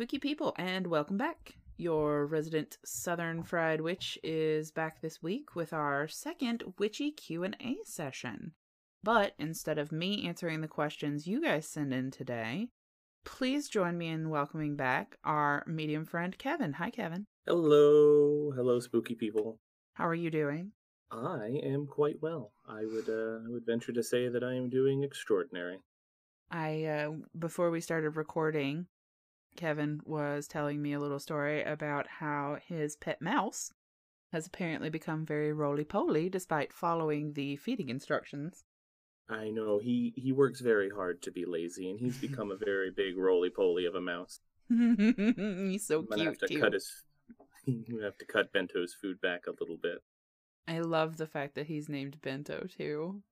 Spooky people, and welcome back. Your resident Southern Fried Witch is back this week with our second witchy Q&A session. But instead of me answering the questions you guys send in today, please join me in welcoming back our medium friend Kevin. Hi, Kevin. Hello, hello, spooky people. How are you doing? I am quite well. I would, uh, I would venture to say that I am doing extraordinary. I uh, before we started recording, Kevin was telling me a little story about how his pet mouse has apparently become very roly poly despite following the feeding instructions. I know he he works very hard to be lazy, and he's become a very big roly poly of a mouse. He's so I'm cute have to too. cut his. Have to cut Bento's food back a little bit. I love the fact that he's named Bento too.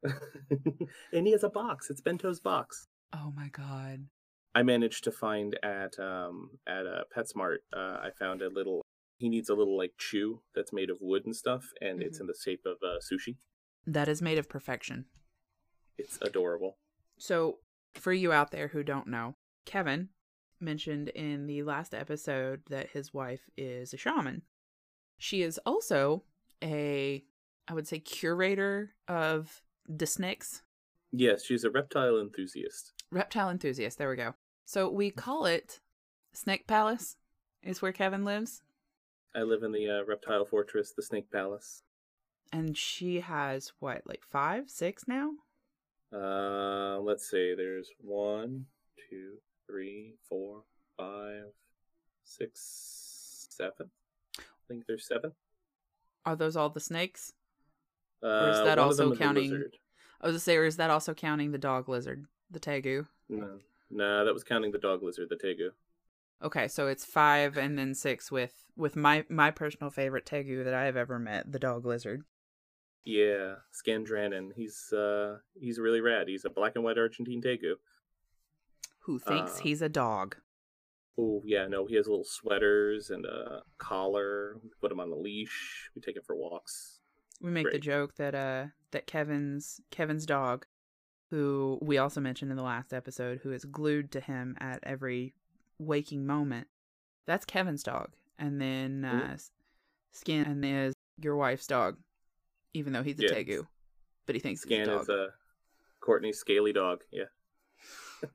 and he has a box. It's Bento's box. Oh my god. I managed to find at um at uh, PetSmart. Uh, I found a little. He needs a little like chew that's made of wood and stuff, and it's Mhm. in the shape of uh, sushi. That is made of perfection. It's adorable. So, for you out there who don't know, Kevin mentioned in the last episode that his wife is a shaman. She is also a, I would say, curator of the snakes, Yes, she's a reptile enthusiast. reptile enthusiast. There we go. So, we call it Snake Palace, is where Kevin lives. I live in the uh, reptile fortress, the Snake Palace. And she has what, like five, six now? Uh, let's see. There's one, two, three, four, five, six, seven. I think there's seven. Are those all the snakes? Uh, is that also them is a counting- I was gonna say, or is that also counting the dog lizard, the tegu? No, no, that was counting the dog lizard, the tegu. Okay, so it's five and then six with with my my personal favorite tegu that I have ever met, the dog lizard. Yeah, Scandranin. He's uh, he's really rad. He's a black and white Argentine tegu. Who thinks Uh, he's a dog? Oh yeah, no, he has little sweaters and a collar. We put him on a leash. We take him for walks. We make the joke that uh that Kevin's Kevin's dog, who we also mentioned in the last episode, who is glued to him at every waking moment. That's Kevin's dog, and then uh, Skin and is your wife's dog, even though he's a Yeah, tegu, but he thinks Scan he's a dog. is a Courtney's scaly dog. Yeah.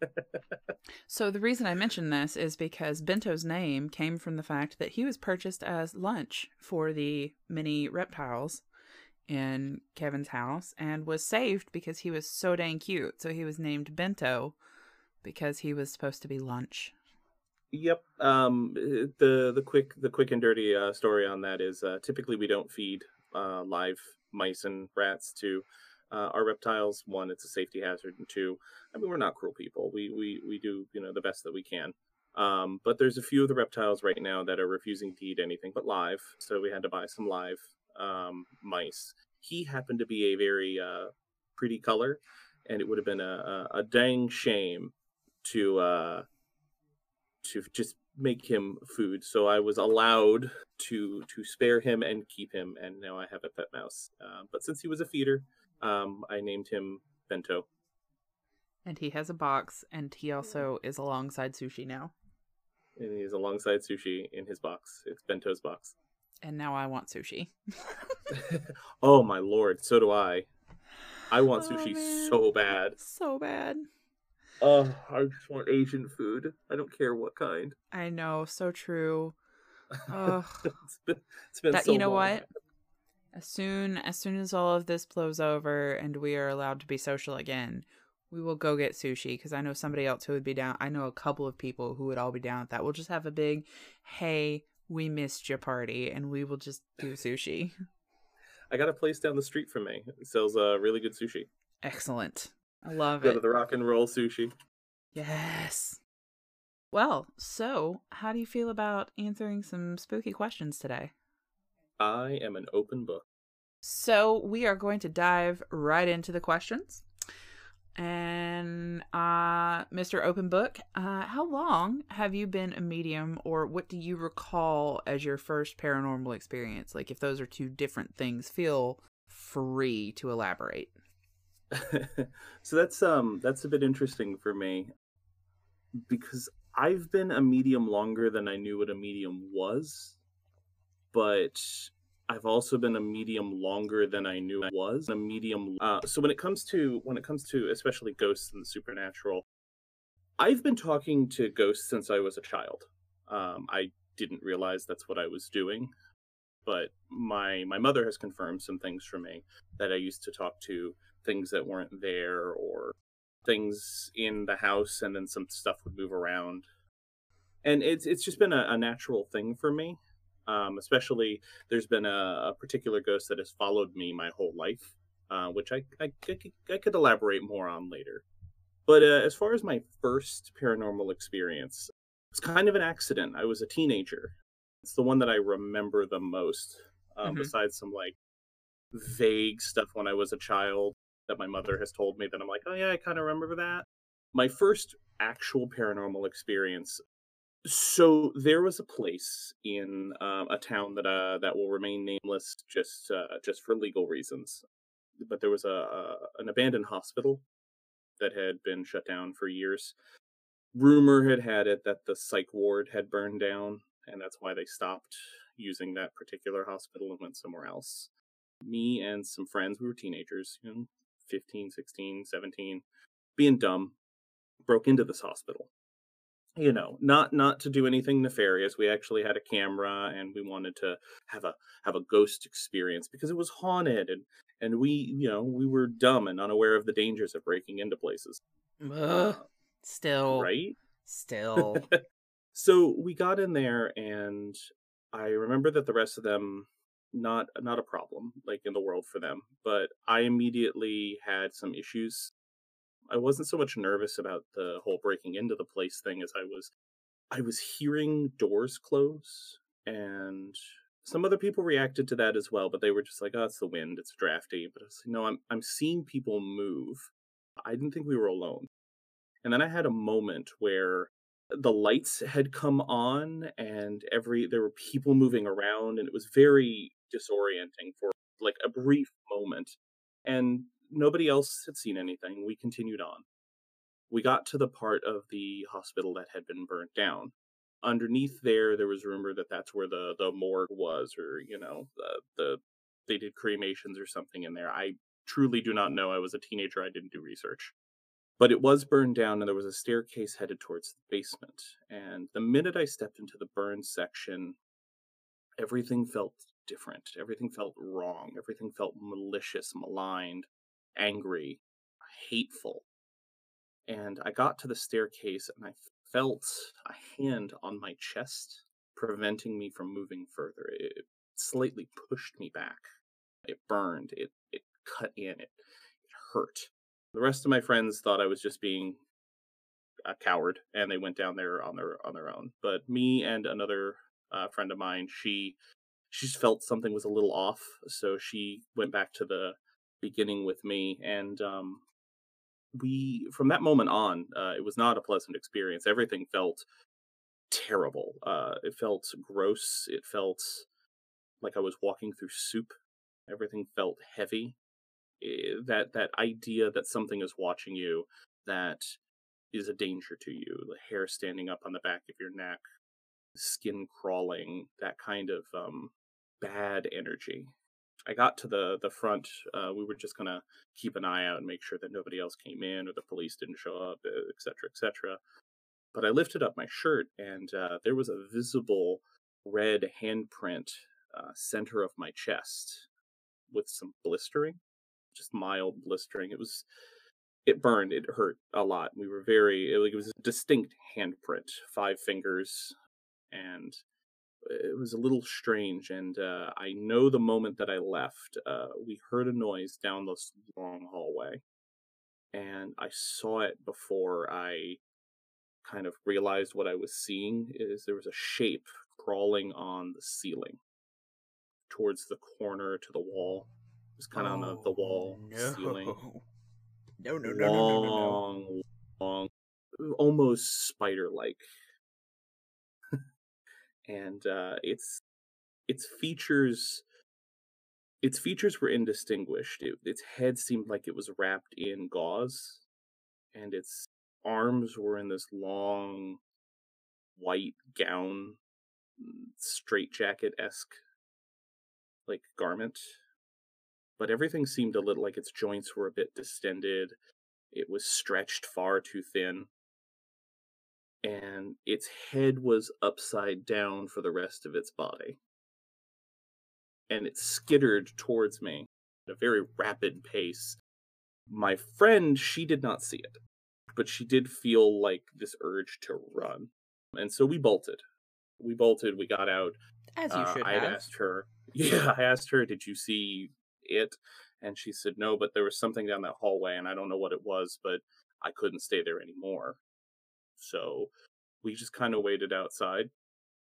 So the reason I mention this is because Bento's name came from the fact that he was purchased as lunch for the mini reptiles in Kevin's house and was saved because he was so dang cute. So he was named Bento because he was supposed to be lunch. Yep. Um, the the quick the quick and dirty uh, story on that is uh, typically we don't feed uh, live mice and rats to uh, our reptiles. One, it's a safety hazard, and two, I mean we're not cruel people. We we we do you know the best that we can. Um, but there's a few of the reptiles right now that are refusing to eat anything but live, so we had to buy some live um, mice. He happened to be a very uh, pretty color, and it would have been a, a, a dang shame to uh, to just make him food. So I was allowed to to spare him and keep him, and now I have a pet mouse. Uh, but since he was a feeder, um, I named him Bento. And he has a box and he also is alongside Sushi now. And he's alongside Sushi in his box. It's Bento's box. And now I want sushi. oh my lord, so do I. I want Oh, sushi man. so bad. So bad. Oh, I just want Asian food. I don't care what kind. I know, so true. Ugh. it's been, it's been That- so you know long. what? As soon as soon as all of this blows over and we are allowed to be social again, we will go get sushi because I know somebody else who would be down. I know a couple of people who would all be down with that. We'll just have a big, hey, we missed your party, and we will just do sushi. I got a place down the street from me. It sells uh, really good sushi. Excellent. I love Go it. Go to the rock and roll sushi. Yes. Well, so how do you feel about answering some spooky questions today? I am an open book. So we are going to dive right into the questions. And uh Mr. Open Book, uh how long have you been a medium or what do you recall as your first paranormal experience? Like if those are two different things, feel free to elaborate. so that's um that's a bit interesting for me because I've been a medium longer than I knew what a medium was, but I've also been a medium longer than I knew I was. A medium. Uh, so when it comes to when it comes to especially ghosts and the supernatural, I've been talking to ghosts since I was a child. Um, I didn't realize that's what I was doing, but my my mother has confirmed some things for me that I used to talk to things that weren't there or things in the house, and then some stuff would move around. And it's it's just been a, a natural thing for me. Um, especially, there's been a, a, particular ghost that has followed me my whole life, uh, which I, I, I could elaborate more on later. But uh, as far as my first paranormal experience, it's kind of an accident. I was a teenager. It's the one that I remember the most, um, mm-hmm. besides some like vague stuff when I was a child that my mother has told me that I'm like, oh yeah, I kind of remember that. My first actual paranormal experience so there was a place in uh, a town that uh, that will remain nameless just uh, just for legal reasons. But there was a, a, an abandoned hospital that had been shut down for years. Rumor had had it that the psych ward had burned down, and that's why they stopped using that particular hospital and went somewhere else. Me and some friends, we were teenagers, you know, 15, 16, 17, being dumb, broke into this hospital you know not not to do anything nefarious we actually had a camera and we wanted to have a have a ghost experience because it was haunted and and we you know we were dumb and unaware of the dangers of breaking into places. Uh, still. Right? Still. So we got in there and i remember that the rest of them not not a problem like in the world for them but i immediately had some issues I wasn't so much nervous about the whole breaking into the place thing as I was I was hearing doors close and some other people reacted to that as well, but they were just like, "Oh, it's the wind. It's drafty." But I was like, "No, I'm I'm seeing people move. I didn't think we were alone." And then I had a moment where the lights had come on and every there were people moving around and it was very disorienting for like a brief moment. And nobody else had seen anything. We continued on. We got to the part of the hospital that had been burnt down. Underneath there, there was rumor that that's where the the morgue was, or you know, the the they did cremations or something in there. I truly do not know. I was a teenager. I didn't do research. But it was burned down, and there was a staircase headed towards the basement. And the minute I stepped into the burned section, everything felt different. Everything felt wrong. Everything felt malicious, maligned angry, hateful. And I got to the staircase and I felt a hand on my chest preventing me from moving further. It slightly pushed me back. It burned. It it cut in. It, it hurt. The rest of my friends thought I was just being a coward, and they went down there on their on their own. But me and another uh, friend of mine, she she felt something was a little off, so she went back to the beginning with me and um, we from that moment on uh, it was not a pleasant experience. Everything felt terrible. Uh, it felt gross. It felt like i was walking through soup. Everything felt heavy. That that idea that something is watching you that is a danger to you the hair standing up on the back of your neck skin crawling that kind of um, bad energy I got to the the front. Uh, we were just gonna keep an eye out and make sure that nobody else came in or the police didn't show up, etc., etc. But I lifted up my shirt and uh, there was a visible red handprint uh, center of my chest with some blistering, just mild blistering. It was it burned. It hurt a lot. We were very it, it was a distinct handprint, five fingers, and it was a little strange and uh, i know the moment that i left uh, we heard a noise down this long hallway and i saw it before i kind of realized what i was seeing is there was a shape crawling on the ceiling towards the corner to the wall it was kind of oh, on the, the wall no. ceiling no no no long, no no no, no. long almost spider like and uh, its its features its features were indistinguished. It, its head seemed like it was wrapped in gauze, and its arms were in this long, white gown, straight jacket esque like garment. But everything seemed a little like its joints were a bit distended. It was stretched far too thin. And its head was upside down for the rest of its body. And it skittered towards me at a very rapid pace. My friend, she did not see it, but she did feel like this urge to run. And so we bolted. We bolted, we got out. As you Uh, should I have. asked her, yeah, I asked her, did you see it? And she said no, but there was something down that hallway, and I don't know what it was, but I couldn't stay there anymore. So we just kind of waited outside.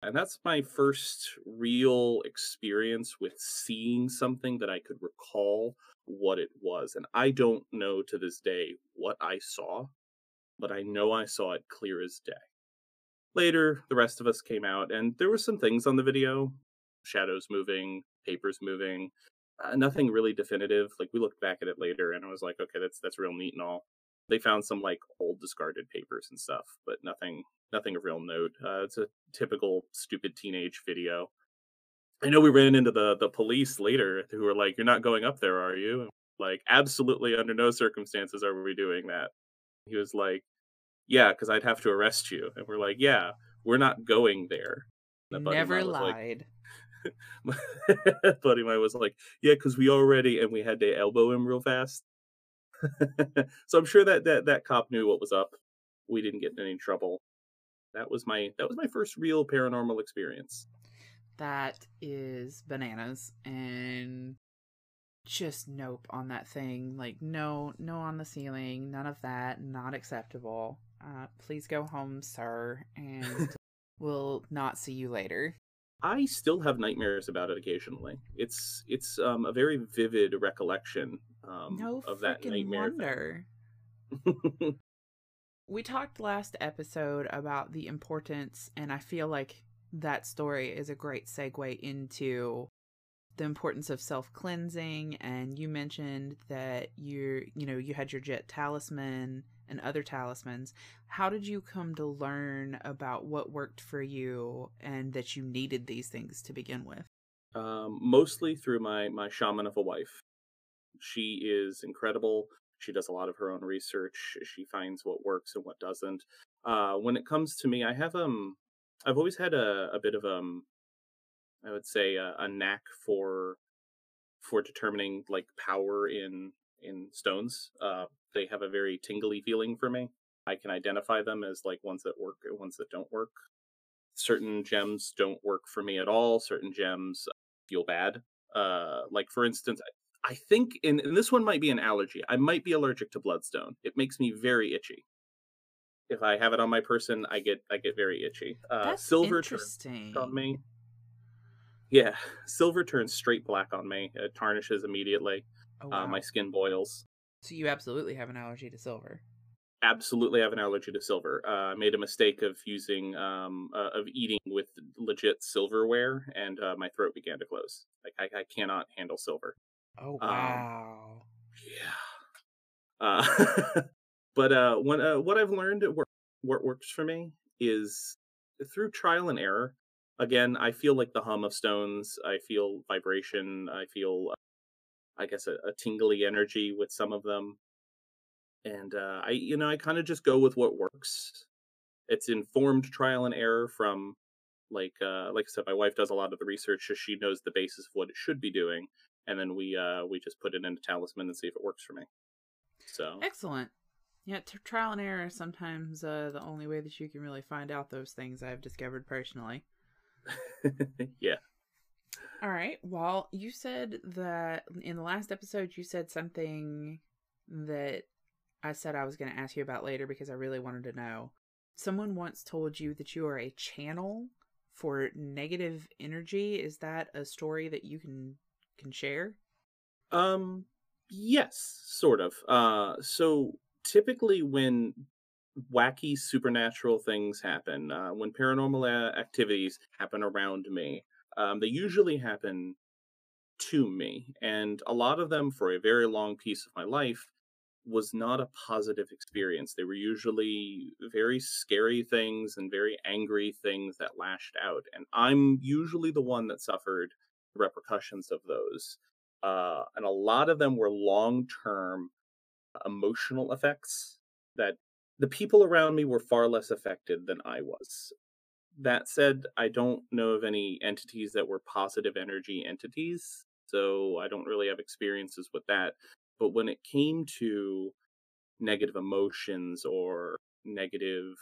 And that's my first real experience with seeing something that I could recall what it was. And I don't know to this day what I saw, but I know I saw it clear as day. Later, the rest of us came out, and there were some things on the video shadows moving, papers moving, uh, nothing really definitive. Like we looked back at it later, and I was like, okay, that's that's real neat and all. They found some like old discarded papers and stuff, but nothing nothing of real note. Uh, it's a typical stupid teenage video. I know we ran into the the police later who were like, "You're not going up there, are you?" And like, absolutely, under no circumstances are we doing that. He was like, "Yeah, because I'd have to arrest you," and we're like, "Yeah, we're not going there." And a buddy of Never was like- lied. buddy mine was like, "Yeah, because we already," and we had to elbow him real fast. so I'm sure that that that cop knew what was up. We didn't get in any trouble. That was my that was my first real paranormal experience. That is bananas and just nope on that thing. Like no, no on the ceiling, none of that, not acceptable. Uh, please go home, sir, and we'll not see you later. I still have nightmares about it occasionally. It's it's um, a very vivid recollection um, no of that nightmare. wonder. We talked last episode about the importance, and I feel like that story is a great segue into the importance of self cleansing. And you mentioned that you're, you know, you had your jet talisman and other talismans. How did you come to learn about what worked for you and that you needed these things to begin with? um, mostly through my my shaman of a wife. She is incredible. She does a lot of her own research. She finds what works and what doesn't. Uh, when it comes to me, I have um, I've always had a, a bit of um, I would say a, a knack for for determining like power in in stones. Uh, they have a very tingly feeling for me. I can identify them as like ones that work and ones that don't work. Certain gems don't work for me at all. Certain gems feel bad. Uh, like for instance, I- think, and, and this one might be an allergy. I might be allergic to bloodstone. It makes me very itchy. If I have it on my person, I get I get very itchy. Uh, That's silver turns interesting. on me. Yeah, silver turns straight black on me. It tarnishes immediately. Oh, Uh, my skin boils. so you absolutely have an allergy to silver. absolutely have an allergy to silver. Uh, I made a mistake of using um uh, of eating with legit silverware, and uh, my throat began to close. Like I, I cannot handle silver. Oh Um, wow. Yeah. Uh, but uh, when uh, what I've learned at work, what works for me is through trial and error. Again, I feel like the hum of stones. I feel vibration. I feel, uh, I guess, a, a tingly energy with some of them. And uh, I, you know, I kind of just go with what works. It's informed trial and error from, like, uh, like I said, my wife does a lot of the research. So she knows the basis of what it should be doing, and then we, uh, we just put it into talisman and see if it works for me. So Excellent. Yeah, t- trial and error is sometimes uh, the only way that you can really find out those things I've discovered personally. yeah. All right. Well, you said that in the last episode, you said something that I said I was going to ask you about later because I really wanted to know. Someone once told you that you are a channel for negative energy. Is that a story that you can can share? Um yes, sort of. Uh so typically when wacky supernatural things happen, uh, when paranormal activities happen around me, um, they usually happen to me, and a lot of them for a very long piece of my life was not a positive experience. They were usually very scary things and very angry things that lashed out. And I'm usually the one that suffered the repercussions of those. Uh, and a lot of them were long term emotional effects that the people around me were far less affected than I was. That said, I don't know of any entities that were positive energy entities, so I don't really have experiences with that. But when it came to negative emotions or negative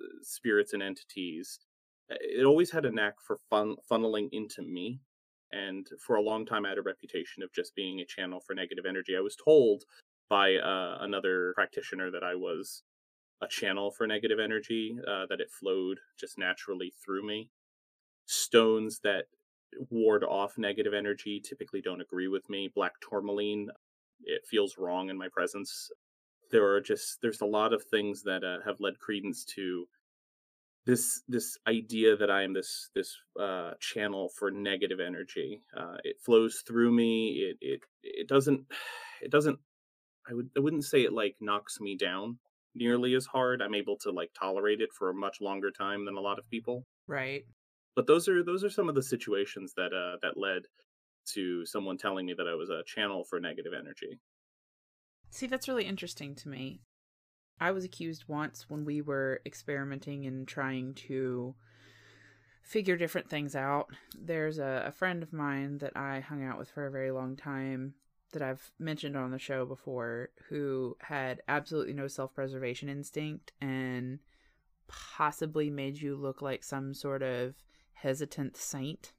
uh, spirits and entities, it always had a knack for fun- funneling into me. And for a long time, I had a reputation of just being a channel for negative energy. I was told by uh, another practitioner that I was a channel for negative energy, uh, that it flowed just naturally through me. Stones that ward off negative energy typically don't agree with me. Black tourmaline it feels wrong in my presence. There are just there's a lot of things that uh, have led credence to this this idea that I am this this uh, channel for negative energy. Uh, it flows through me. It it it doesn't it doesn't. I would I wouldn't say it like knocks me down nearly as hard. I'm able to like tolerate it for a much longer time than a lot of people. Right. But those are those are some of the situations that uh that led to someone telling me that I was a channel for negative energy. See, that's really interesting to me. I was accused once when we were experimenting and trying to figure different things out. There's a, a, friend of mine that I hung out with for a very long time that I've mentioned on the show before who had absolutely no self preservation instinct and possibly made you look like some sort of hesitant saint.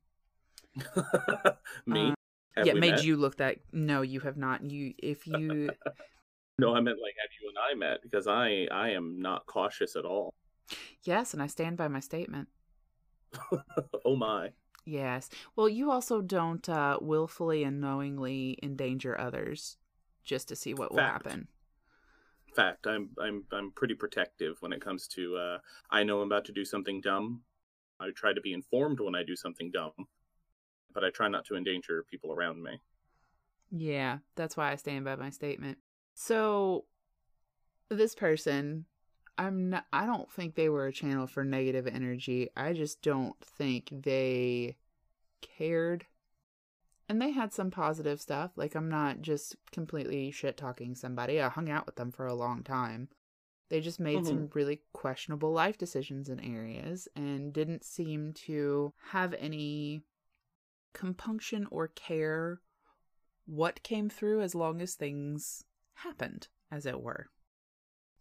Me? Uh, yeah, made met? you look that. No, you have not. You, if you. no, I meant like have you and I met because I I am not cautious at all. Yes, and I stand by my statement. oh my. Yes. Well, you also don't uh, willfully and knowingly endanger others just to see what will happen. In fact. I'm I'm I'm pretty protective when it comes to uh, I know I'm about to do something dumb. I try to be informed when I do something dumb but I try not to endanger people around me. Yeah, that's why I stand by my statement. So this person, I'm not I don't think they were a channel for negative energy. I just don't think they cared. And they had some positive stuff. Like I'm not just completely shit talking somebody. I hung out with them for a long time. They just made mm-hmm. some really questionable life decisions in areas and didn't seem to have any compunction or care what came through as long as things happened, as it were.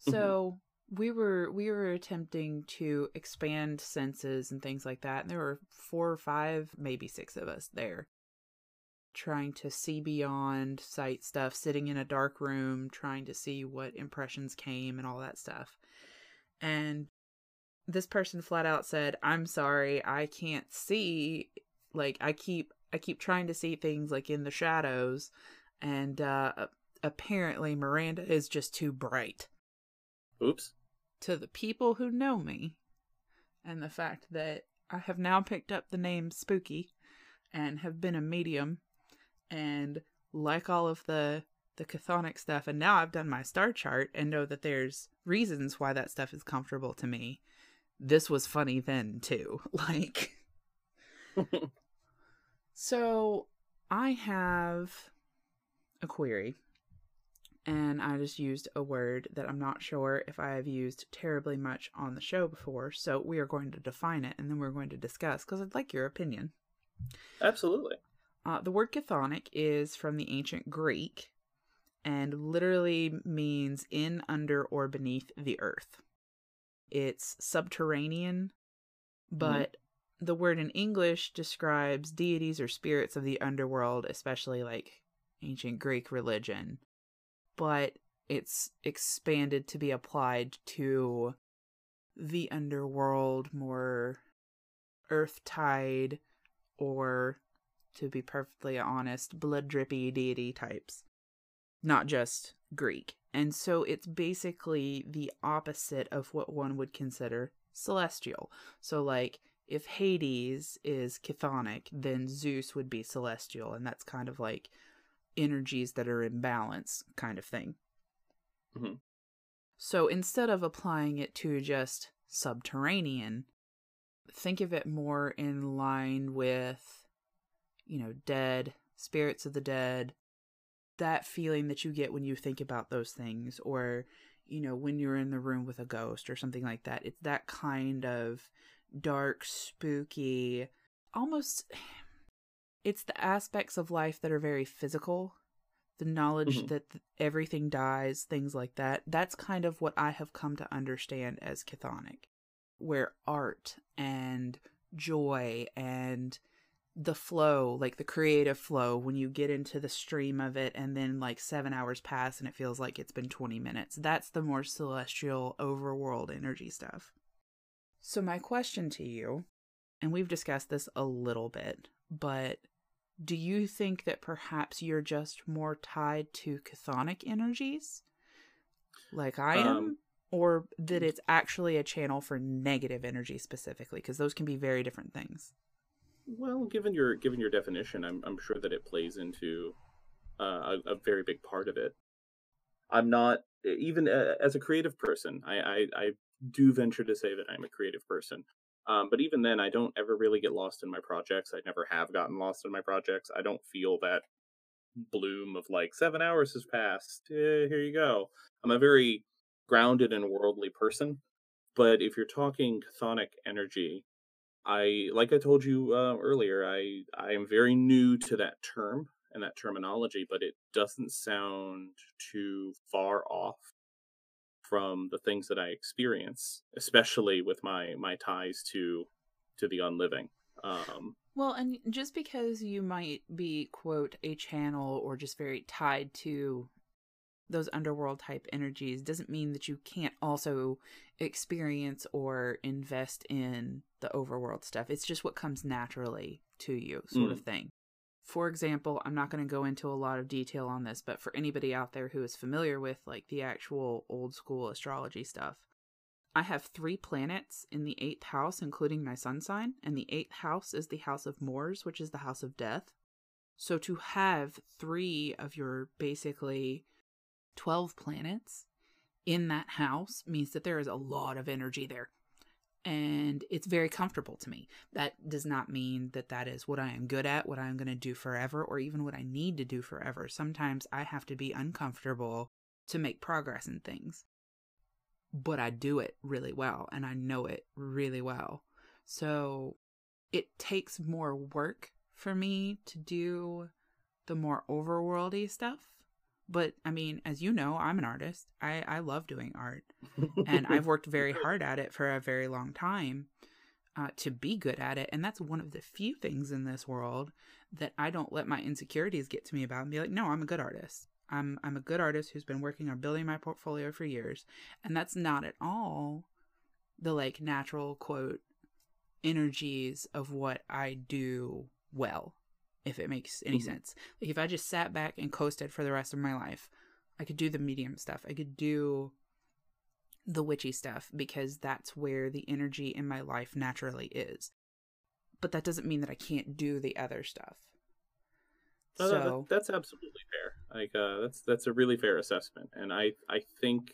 Mm-hmm. So mm-hmm. we were we were attempting to expand senses and things like that, and there were four or five, maybe six of us there trying to see beyond sight stuff, sitting in a dark room, trying to see what impressions came and all that stuff. And this person flat out said, I'm sorry, I can't see like I keep I keep trying to see things like in the shadows and uh apparently Miranda is just too bright. Oops. To the people who know me and the fact that I have now picked up the name Spooky and have been a medium and like all of the the chthonic stuff and now I've done my star chart and know that there's reasons why that stuff is comfortable to me. This was funny then too. Like So I have a query, and I just used a word that I'm not sure if I have used terribly much on the show before. So we are going to define it and then we're going to discuss because I'd like your opinion. Absolutely. Uh, the word chthonic is from the ancient Greek and literally means in, under, or beneath the earth. It's subterranean, mm-hmm. but the word in English describes deities or spirits of the underworld, especially like ancient Greek religion, but it's expanded to be applied to the underworld, more earth tide, or to be perfectly honest, blood drippy deity types, not just Greek. And so it's basically the opposite of what one would consider celestial. So, like, if Hades is chthonic, then Zeus would be celestial, and that's kind of like energies that are in balance kind of thing. Mhm. So instead of applying it to just subterranean, think of it more in line with, you know, dead, spirits of the dead, that feeling that you get when you think about those things, or, you know, when you're in the room with a ghost or something like that. It's that kind of dark, spooky, almost. It's the aspects of life that are very physical the knowledge Mhm. that th- everything dies, things like that. That's kind of what I have come to understand as chthonic, where art and joy and the flow, like the creative flow, when you get into the stream of it and then like seven hours pass and it feels like it's been 20 minutes. That's the more celestial overworld energy stuff. So, my question to you, and we've discussed this a little bit, but do you think that perhaps you're just more tied to chthonic energies like I am? Um, or that it's actually a channel for negative energy specifically? Because those can be very different things. Well, given your given your definition, I'm I'm sure that it plays into uh, a, a very big part of it. I'm not even uh, as a creative person. I, I I do venture to say that I'm a creative person. Um, but even then, I don't ever really get lost in my projects. I never have gotten lost in my projects. I don't feel that bloom of like seven hours has passed. Eh, here you go. I'm a very grounded and worldly person. But if you're talking chthonic energy, I like I told you uh, earlier, I I am very new to that term and that terminology, but it doesn't sound too far off from the things that I experience, especially with my my ties to to the unliving. Um, Well, and just because you might be, quote, a channel or just very tied to those underworld type energies doesn't mean that you can't also experience or invest in the overworld stuff. It's just what comes naturally to you, sort of thing. For example, I'm not going to go into a lot of detail on this, but for anybody out there who is familiar with like the actual old school astrology stuff, I have three planets in the eighth house, including my sun sign, and the eighth house is the house of Mors, which is the house of death. So to have three of your basically 12 planets in that house means that there is a lot of energy there. And it's very comfortable to me. That does not mean that that is what I am good at, what I'm going to do forever, or even what I need to do forever. Sometimes I have to be uncomfortable to make progress in things but I do it really well and I know it really well. So it takes more work for me to do the more overworldy stuff. But I mean, as you know, I'm an artist. I, I love doing art and I've worked very hard at it for a very long time uh, to be good at it. And that's one of the few things in this world that I don't let my insecurities get to me about and be like, no, I'm a good artist. I'm I'm a good artist who's been working on building my portfolio for years, and that's not at all the like natural quote energies of what I do well, if it makes any Mhm. sense. Like if I just sat back and coasted for the rest of my life, I could do the medium stuff. I could do the witchy stuff because that's where the energy in my life naturally is. But that doesn't mean that I can't do the other stuff. No, no, so that- that's absolutely fair. Like uh, that's that's a really fair assessment, and I I think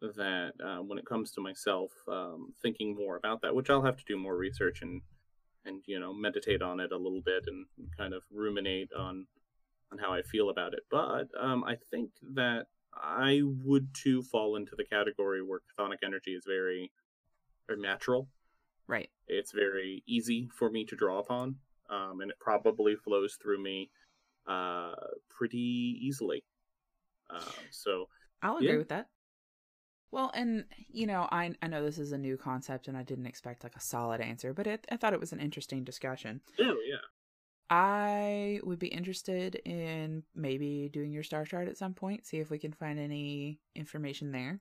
that uh, when it comes to myself, um, thinking more about that, which I'll have to do more research and and you know meditate on it a little bit and kind of ruminate on on how I feel about it. But um, I think that I would too fall into the category where chthonic energy is very very natural. right. It's very easy for me to draw upon, um, and it probably flows through me uh, pretty easily. Um, so I'll agree Yeah. with that. Well, and you know, I I know this is a new concept, and I didn't expect like a solid answer, but it, I thought it was an interesting discussion. oh yeah, I would be interested in maybe doing your star chart at some point, see if we can find any information there.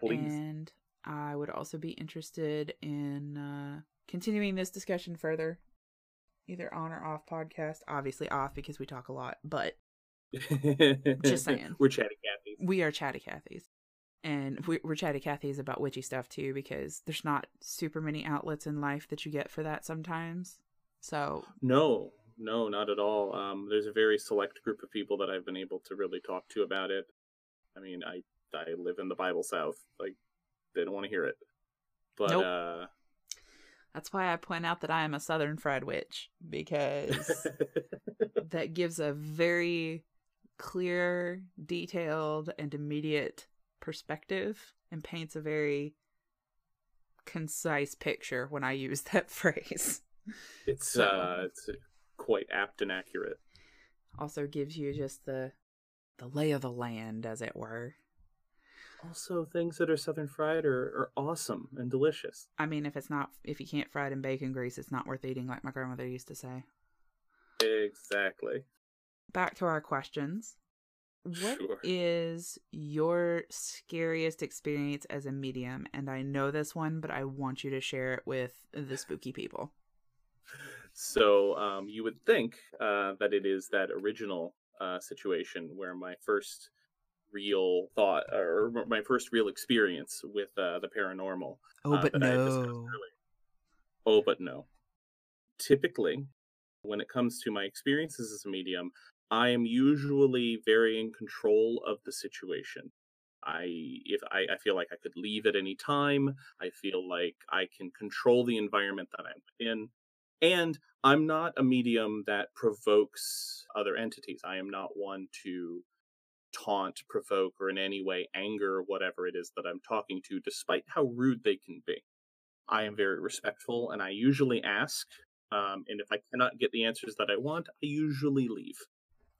please. And I would also be interested in uh, continuing this discussion further, either on or off podcast. Obviously off because we talk a lot, but just saying. We're chatty Cathy. we are chatty Cathy's. And we- we're chatty Cathy's about witchy stuff too because there's not super many outlets in life that you get for that sometimes. So, No, no, not at all. Um, there's a very select group of people that I've been able to really talk to about it. I mean, I I live in the Bible South. Like they don't want to hear it. But Nope. uh That's why I point out that I am a Southern fried witch because that gives a very clear, detailed, and immediate perspective and paints a very concise picture when I use that phrase. it's So- uh it's quite apt and accurate. Also gives you just the the lay of the land, as it were. Also, things that are southern fried are, are awesome and delicious. I mean, if it's not, if you can't fry it in bacon grease, it's not worth eating, like my grandmother used to say. Exactly. Back to our questions. What is Sure. your scariest experience as a medium? And I know this one, but I want you to share it with the spooky people. So um, you would think uh, that it is that original uh, situation where my first real thought or my first real experience with uh, the paranormal. Oh, uh, but that I had discussed no. Oh, but no. Typically, when it comes to my experiences as a medium, I am usually very in control of the situation. I if I, I feel like I could leave at any time. I feel like I can control the environment that I'm in. And I'm not a medium that provokes other entities. I am not one to taunt, provoke, or in any way anger whatever it is that I'm talking to, despite how rude they can be. I am very respectful and I usually ask. Um, and if I cannot get the answers that I want, I usually leave.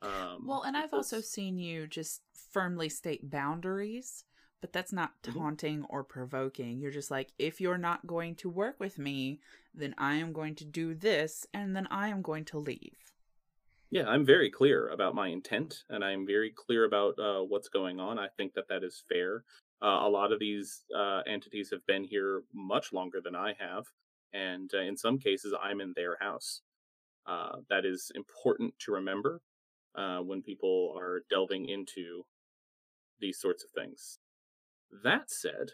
Um, Well, and I've also seen you just firmly state boundaries, but that's not Mhm. taunting or provoking. You're just like, if you're not going to work with me, then I am going to do this, and then I am going to leave. Yeah, I'm very clear about my intent, and I'm very clear about uh, what's going on. I think that that is fair. Uh, a lot of these uh, entities have been here much longer than I have, and uh, in some cases, I'm in their house. Uh, that is important to remember uh, when people are delving into these sorts of things. That said,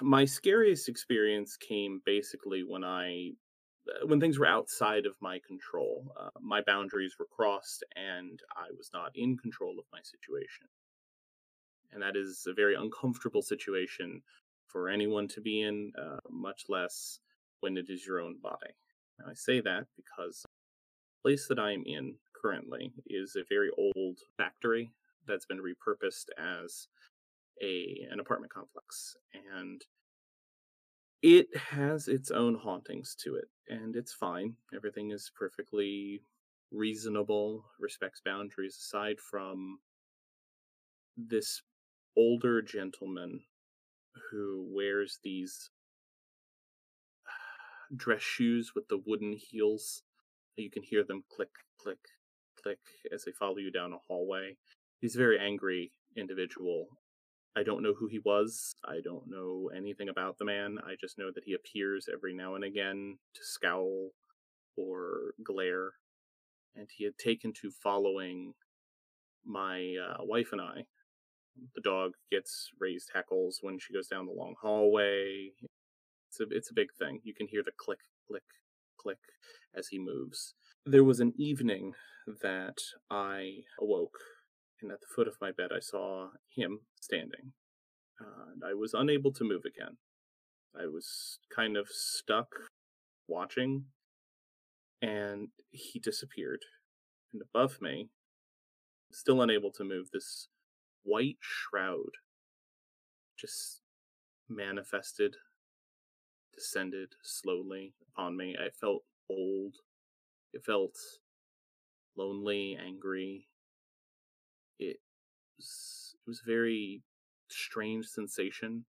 my scariest experience came basically when I uh, when things were outside of my control. Uh, my boundaries were crossed, and I was not in control of my situation. And that is a very uncomfortable situation for anyone to be in, uh, much less when it is your own body. Now, I say that because the place that I am in currently is a very old factory that's been repurposed as a an apartment complex, and it has its own hauntings to it, and it's fine. Everything is perfectly reasonable, respects boundaries, aside from this older gentleman who wears these dress shoes with the wooden heels. You can hear them click, click, as they follow you down a hallway. He's a very angry individual. I don't know who he was. I don't know anything about the man. I just know that he appears every now and again to scowl or glare. And he had taken to following my uh, wife and I. The dog gets raised hackles when she goes down the long hallway. It's a it's a big thing. You can hear the click, click, click as he moves. There was an evening that I awoke, and at the foot of my bed I saw him standing. Uh, and I was unable to move again. I was kind of stuck watching, and he disappeared. And above me, still unable to move, this white shroud just manifested, descended slowly upon me. I felt old. It felt lonely, angry. It was, it was a very strange sensation.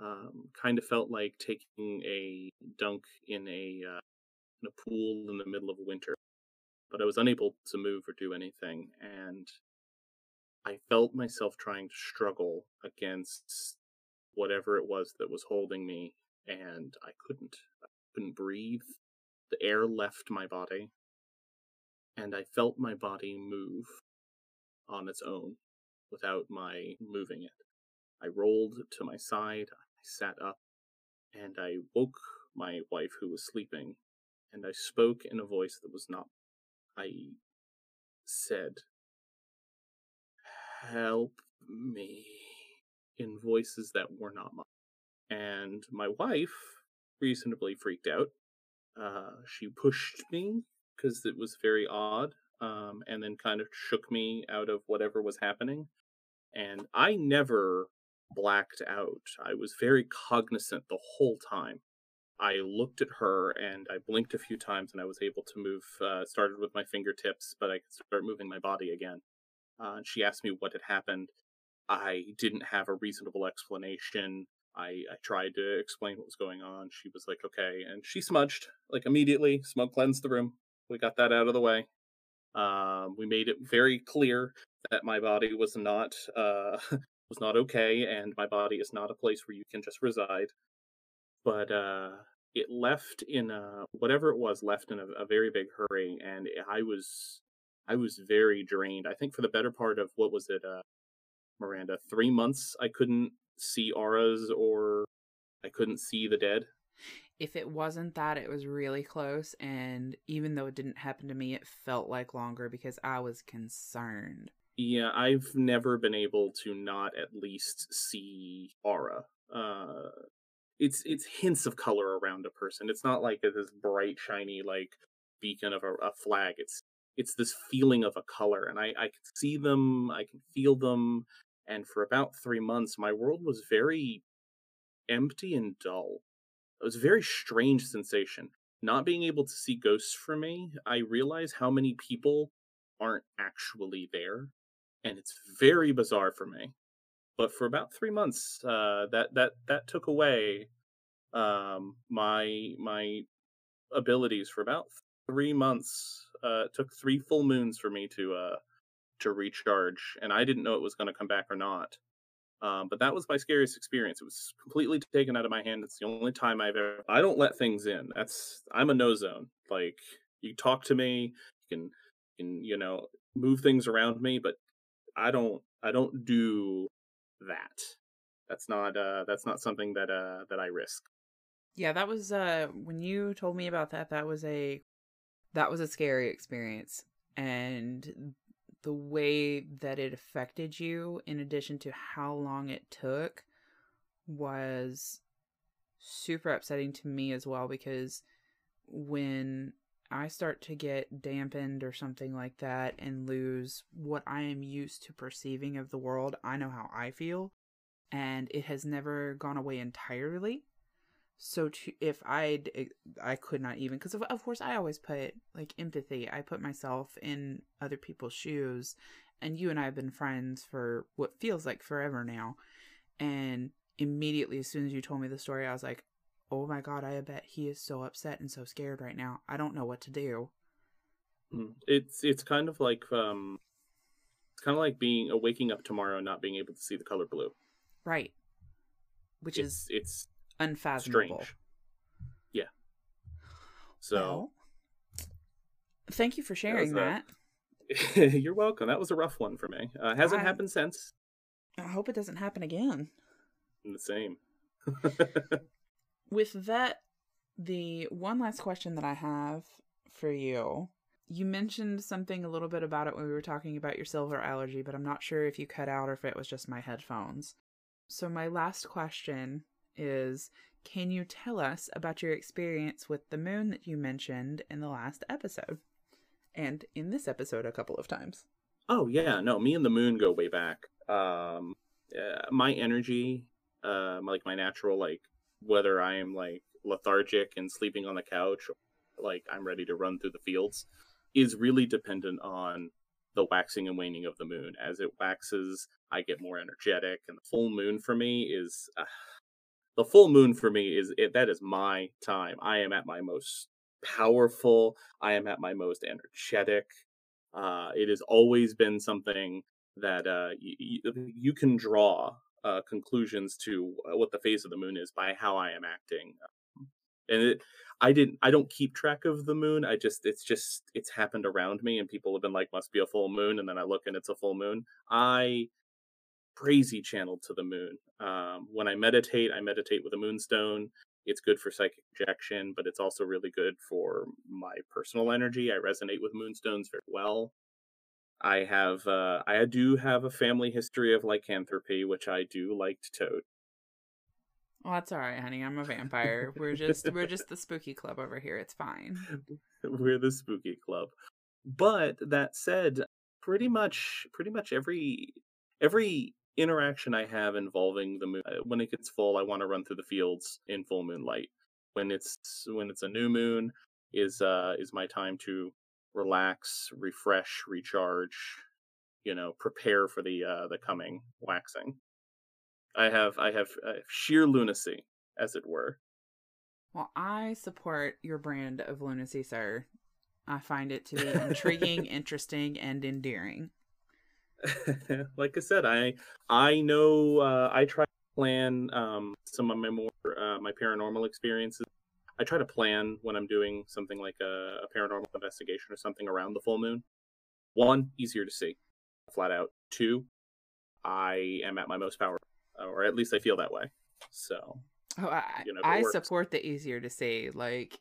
Um, kind of felt like taking a dunk in a uh, in a pool in the middle of winter, but I was unable to move or do anything, and I felt myself trying to struggle against whatever it was that was holding me, and I couldn't. I couldn't breathe. The air left my body, and I felt my body move on its own without my moving it. I rolled to my side, I sat up, and I woke my wife who was sleeping, and I spoke in a voice that was not. I said, Help me in voices that were not mine. And my wife reasonably freaked out. Uh, she pushed me because it was very odd, um, and then kind of shook me out of whatever was happening. And I never blacked out. I was very cognizant the whole time. I looked at her and I blinked a few times and I was able to move, uh, started with my fingertips, but I could start moving my body again. Uh, she asked me what had happened. I didn't have a reasonable explanation. I, I tried to explain what was going on. She was like, okay. And she smudged, like immediately, smoke cleansed the room. We got that out of the way. Um, we made it very clear that my body was not uh, was not okay, and my body is not a place where you can just reside. But uh, it left in a whatever it was left in a, a very big hurry, and I was I was very drained. I think for the better part of what was it, uh, Miranda, three months I couldn't see auras or I couldn't see the dead. If it wasn't that, it was really close. And even though it didn't happen to me, it felt like longer because I was concerned. Yeah, I've never been able to not at least see aura. Uh, it's it's hints of color around a person. It's not like this bright, shiny like beacon of a, a flag. It's it's this feeling of a color, and I I can see them, I can feel them, and for about three months, my world was very empty and dull. It was a very strange sensation. Not being able to see ghosts for me, I realize how many people aren't actually there, and it's very bizarre for me. But for about three months, uh, that that that took away um, my my abilities for about three months. Uh, took three full moons for me to uh, to recharge, and I didn't know it was going to come back or not. Um, but that was my scariest experience. It was completely taken out of my hand. It's the only time I've ever. I don't let things in. That's I'm a no zone. Like you talk to me, you can, you can you know move things around me, but I don't I don't do that. That's not uh that's not something that uh that I risk. Yeah, that was uh when you told me about that, that was a that was a scary experience. And the way that it affected you, in addition to how long it took, was super upsetting to me as well because when I start to get dampened or something like that and lose what I am used to perceiving of the world, I know how I feel. And it has never gone away entirely. So to, if i'd I could not even because of, of course I always put like empathy. I put myself in other people's shoes, and you and I have been friends for what feels like forever now. And immediately, as soon as you told me the story, I was like, "Oh my god! I bet he is so upset and so scared right now. I don't know what to do." Hmm. It's it's kind of like um, it's kind of like being uh, waking up tomorrow and not being able to see the color blue. Right. Which it's, is it's unfathomable. Strange. Yeah. So. Well, thank you for sharing that. that. You're welcome. That was a rough one for me. Uh, hasn't I, happened since. I hope it doesn't happen again. The same. With that, the one last question that I have for you. You mentioned something a little bit about it when we were talking about your silver allergy, but I'm not sure if you cut out or if it was just my headphones. So, my last question is can you tell us about your experience with the moon that you mentioned in the last episode? And in this episode, a couple of times. Oh, yeah. No, me and the moon go way back. Um, uh, my energy, uh, like my natural, like, whether I am like lethargic and sleeping on the couch, like I'm ready to run through the fields, is really dependent on the waxing and waning of the moon. As it waxes, I get more energetic, and the full moon for me is. Uh, the full moon for me is it, that is my time. I am at my most powerful. I am at my most energetic. Uh, it has always been something that uh, y- y- you can draw uh, conclusions to uh, what the phase of the moon is by how I am acting. And it, I didn't. I don't keep track of the moon. I just. It's just. It's happened around me, and people have been like, "Must be a full moon," and then I look and it's a full moon. I crazy channeled to the moon. Um, when I meditate, I meditate with a moonstone. It's good for psychic projection, but it's also really good for my personal energy. I resonate with moonstones very well. I have uh I do have a family history of lycanthropy, which I do like to tote. Well, that's all right, honey. I'm a vampire. We're just we're just the spooky club over here. It's fine. We're the spooky club. But that said, pretty much pretty much every every interaction I have involving the moon uh, when it gets full, I want to run through the fields in full moonlight. When it's when it's a new moon is uh is my time to relax, refresh, recharge, you know, prepare for the uh the coming waxing. I have I have uh, sheer lunacy, as it were. Well, I support your brand of lunacy, sir. I find it to be intriguing, interesting, and endearing. like I said, I I know uh, I try to plan um, some of my more uh, my paranormal experiences. I try to plan when I'm doing something like a, a paranormal investigation or something around the full moon. One, easier to see, flat out. Two, I am at my most power or at least I feel that way. So, oh, I, you know, I support the easier to say. Like,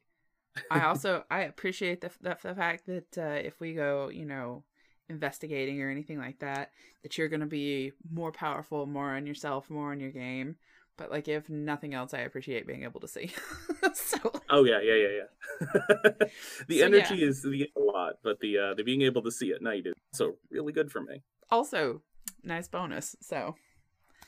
I also I appreciate the the, the fact that uh, if we go, you know, investigating or anything like that, that you're going to be more powerful, more on yourself, more on your game. But like, if nothing else, I appreciate being able to see. so. Oh yeah, yeah, yeah, yeah. the so, energy yeah. is the a lot, but the uh, the being able to see at night is so really good for me. Also, nice bonus. So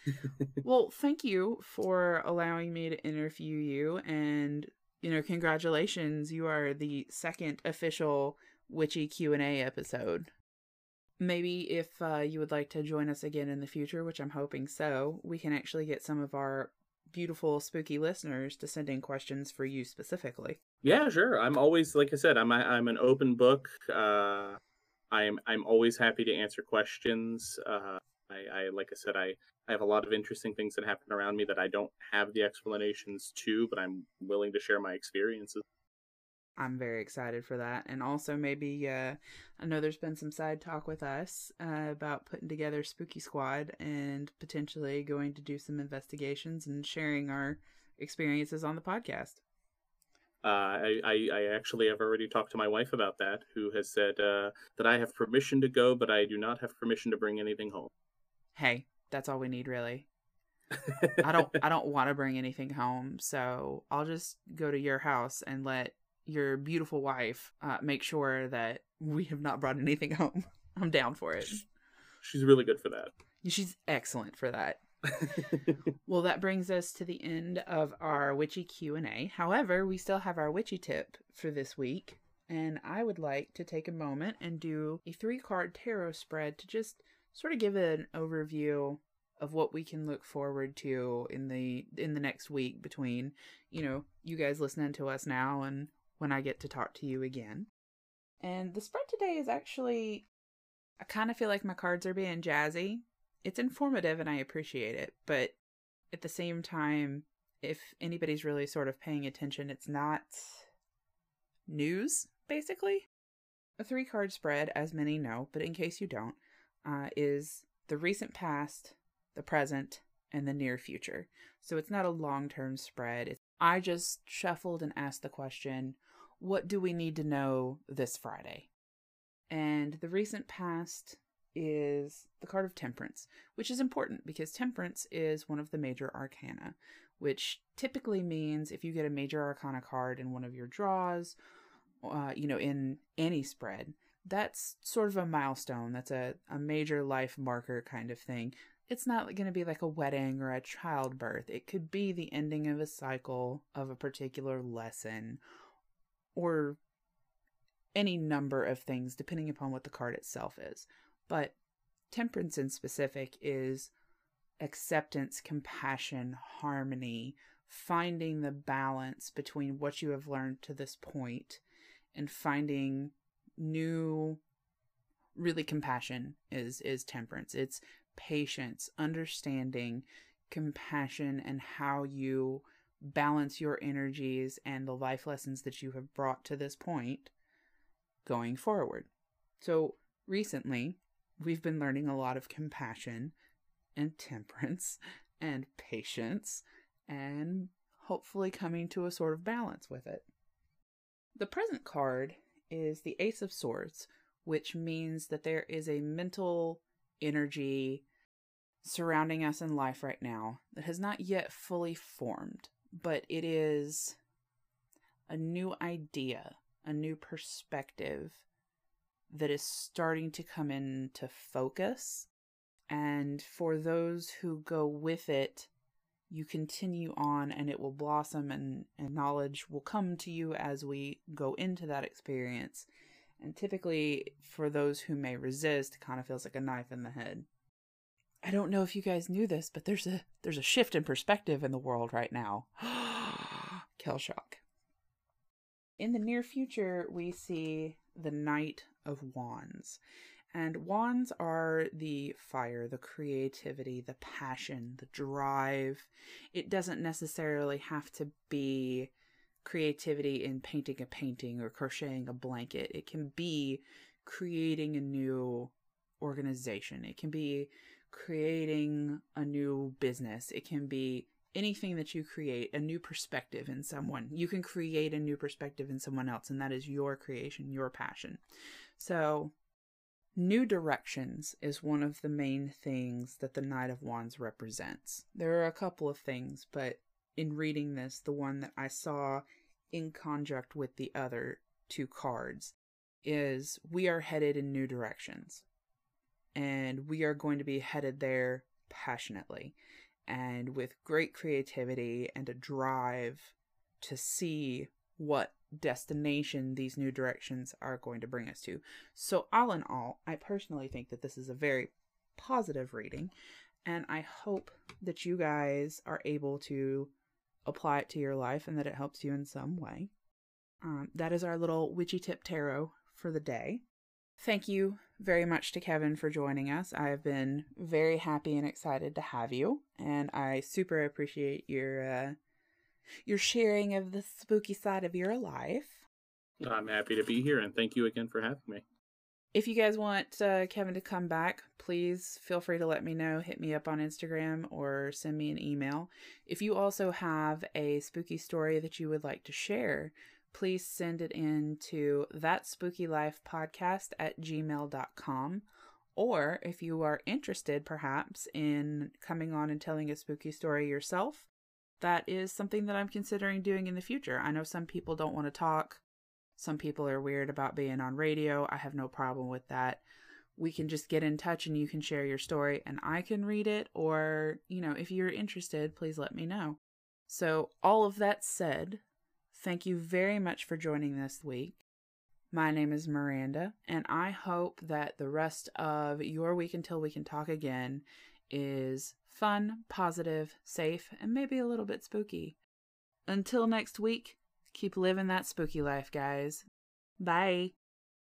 well, thank you for allowing me to interview you and you know, congratulations, you are the second official witchy Q&A episode. Maybe if uh, you would like to join us again in the future, which I'm hoping so, we can actually get some of our beautiful spooky listeners to send in questions for you specifically. Yeah, sure. I'm always like I said, I'm I'm an open book. Uh I'm I'm always happy to answer questions. Uh I, I like I said, I I have a lot of interesting things that happen around me that I don't have the explanations to, but I'm willing to share my experiences. I'm very excited for that. And also, maybe uh, I know there's been some side talk with us uh, about putting together Spooky Squad and potentially going to do some investigations and sharing our experiences on the podcast. Uh, I, I, I, actually have already talked to my wife about that, who has said uh, that I have permission to go, but I do not have permission to bring anything home. Hey, that's all we need, really. I don't I don't want to bring anything home, so I'll just go to your house and let your beautiful wife uh, make sure that we have not brought anything home. I'm down for it. She's really good for that. She's excellent for that. well, that brings us to the end of our witchy Q&A. However, we still have our witchy tip for this week, and I would like to take a moment and do a three-card tarot spread to just sort of give an overview of what we can look forward to in the in the next week between you know you guys listening to us now and when I get to talk to you again. And the spread today is actually I kind of feel like my cards are being jazzy. It's informative and I appreciate it, but at the same time if anybody's really sort of paying attention, it's not news basically. A three card spread, as many know, but in case you don't, uh, is the recent past, the present, and the near future. So it's not a long term spread. It's, I just shuffled and asked the question what do we need to know this Friday? And the recent past is the card of temperance, which is important because temperance is one of the major arcana, which typically means if you get a major arcana card in one of your draws, uh, you know, in any spread, that's sort of a milestone. That's a, a major life marker kind of thing. It's not going to be like a wedding or a childbirth. It could be the ending of a cycle of a particular lesson or any number of things, depending upon what the card itself is. But temperance in specific is acceptance, compassion, harmony, finding the balance between what you have learned to this point and finding new really compassion is is temperance it's patience understanding compassion and how you balance your energies and the life lessons that you have brought to this point going forward. So recently we've been learning a lot of compassion and temperance and patience and hopefully coming to a sort of balance with it. The present card is the Ace of Swords, which means that there is a mental energy surrounding us in life right now that has not yet fully formed, but it is a new idea, a new perspective that is starting to come into focus. And for those who go with it, you continue on and it will blossom and, and knowledge will come to you as we go into that experience. And typically, for those who may resist, kind of feels like a knife in the head. I don't know if you guys knew this, but there's a there's a shift in perspective in the world right now. Kelshock. In the near future, we see the Knight of Wands. And wands are the fire, the creativity, the passion, the drive. It doesn't necessarily have to be creativity in painting a painting or crocheting a blanket. It can be creating a new organization. It can be creating a new business. It can be anything that you create, a new perspective in someone. You can create a new perspective in someone else, and that is your creation, your passion. So, new directions is one of the main things that the Knight of Wands represents. There are a couple of things, but in reading this, the one that I saw in conjunct with the other two cards is we are headed in new directions. And we are going to be headed there passionately and with great creativity and a drive to see what destination these new directions are going to bring us to. So, all in all, I personally think that this is a very positive reading, and I hope that you guys are able to apply it to your life and that it helps you in some way. Um, that is our little witchy tip tarot for the day. Thank you very much to Kevin for joining us. I've been very happy and excited to have you, and I super appreciate your uh, your sharing of the spooky side of your life. I'm happy to be here, and thank you again for having me. If you guys want uh, Kevin to come back, please feel free to let me know. Hit me up on Instagram or send me an email. If you also have a spooky story that you would like to share, please send it in to that podcast at gmail.com. Or if you are interested perhaps in coming on and telling a spooky story yourself, that is something that I'm considering doing in the future. I know some people don't want to talk. Some people are weird about being on radio. I have no problem with that. We can just get in touch and you can share your story and I can read it. Or, you know, if you're interested, please let me know. So, all of that said, Thank you very much for joining this week. My name is Miranda, and I hope that the rest of your week until we can talk again is fun, positive, safe, and maybe a little bit spooky. Until next week, keep living that spooky life, guys. Bye.